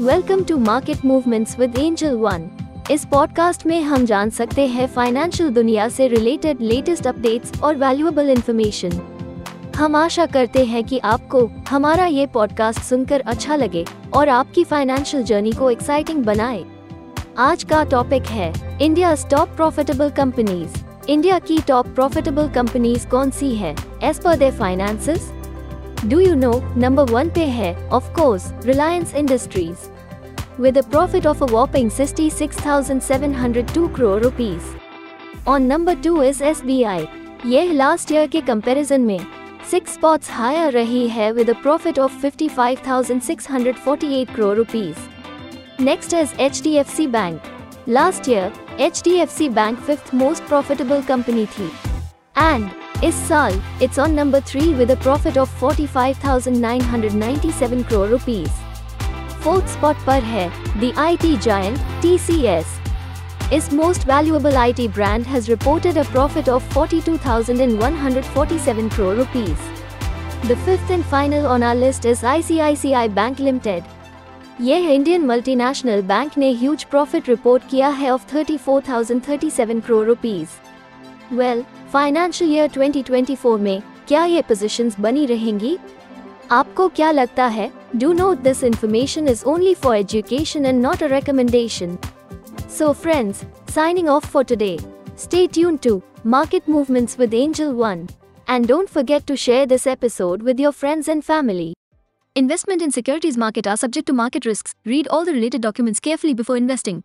Welcome to market movements with Angel One इस podcast में हम जान सकते हैं फाइनेंशियल दुनिया से रिलेटेड लेटेस्ट अपडेट्स और वैल्यूएबल इंफॉर्मेशन हम आशा करते हैं कि आपको हमारा ये पॉडकास्ट सुनकर अच्छा लगे और आपकी फाइनेंशियल जर्नी को एक्साइटिंग बनाए। आज का टॉपिक है India top profitable companies India की टॉप प्रॉफिटेबल कंपनीज़ कौन सी है? As per their finances Do you know, number 1 पे है, of course, Reliance Industries. With a profit of a whopping 66,702 crore rupees. On number 2 is SBI. यह last year के comparison में 6 spots higher रही है with a profit of 55,648 crore rupees. Next is HDFC Bank. Last year, HDFC Bank fifth most profitable company थी. And इस साल it's on number three with a profit of 45,997 crore rupees. Fourth spot पर है the IT giant TCS. Its most valuable IT brand has reported a profit of 42,147 crore rupees. The fifth and final on our list is ICICI Bank Limited. यह Indian multinational bank ने huge profit report किया है of 34,037 crore rupees. Well financial year 2024 में क्या ये positions बनी रहेंगी आपको क्या लगता है do note this information is only for education and not a recommendation so friends signing off for today stay tune to market movements with angel one and don't forget to share this episode with your friends and family. Investment in securities market are subject to market risks. Read all the related documents carefully before investing.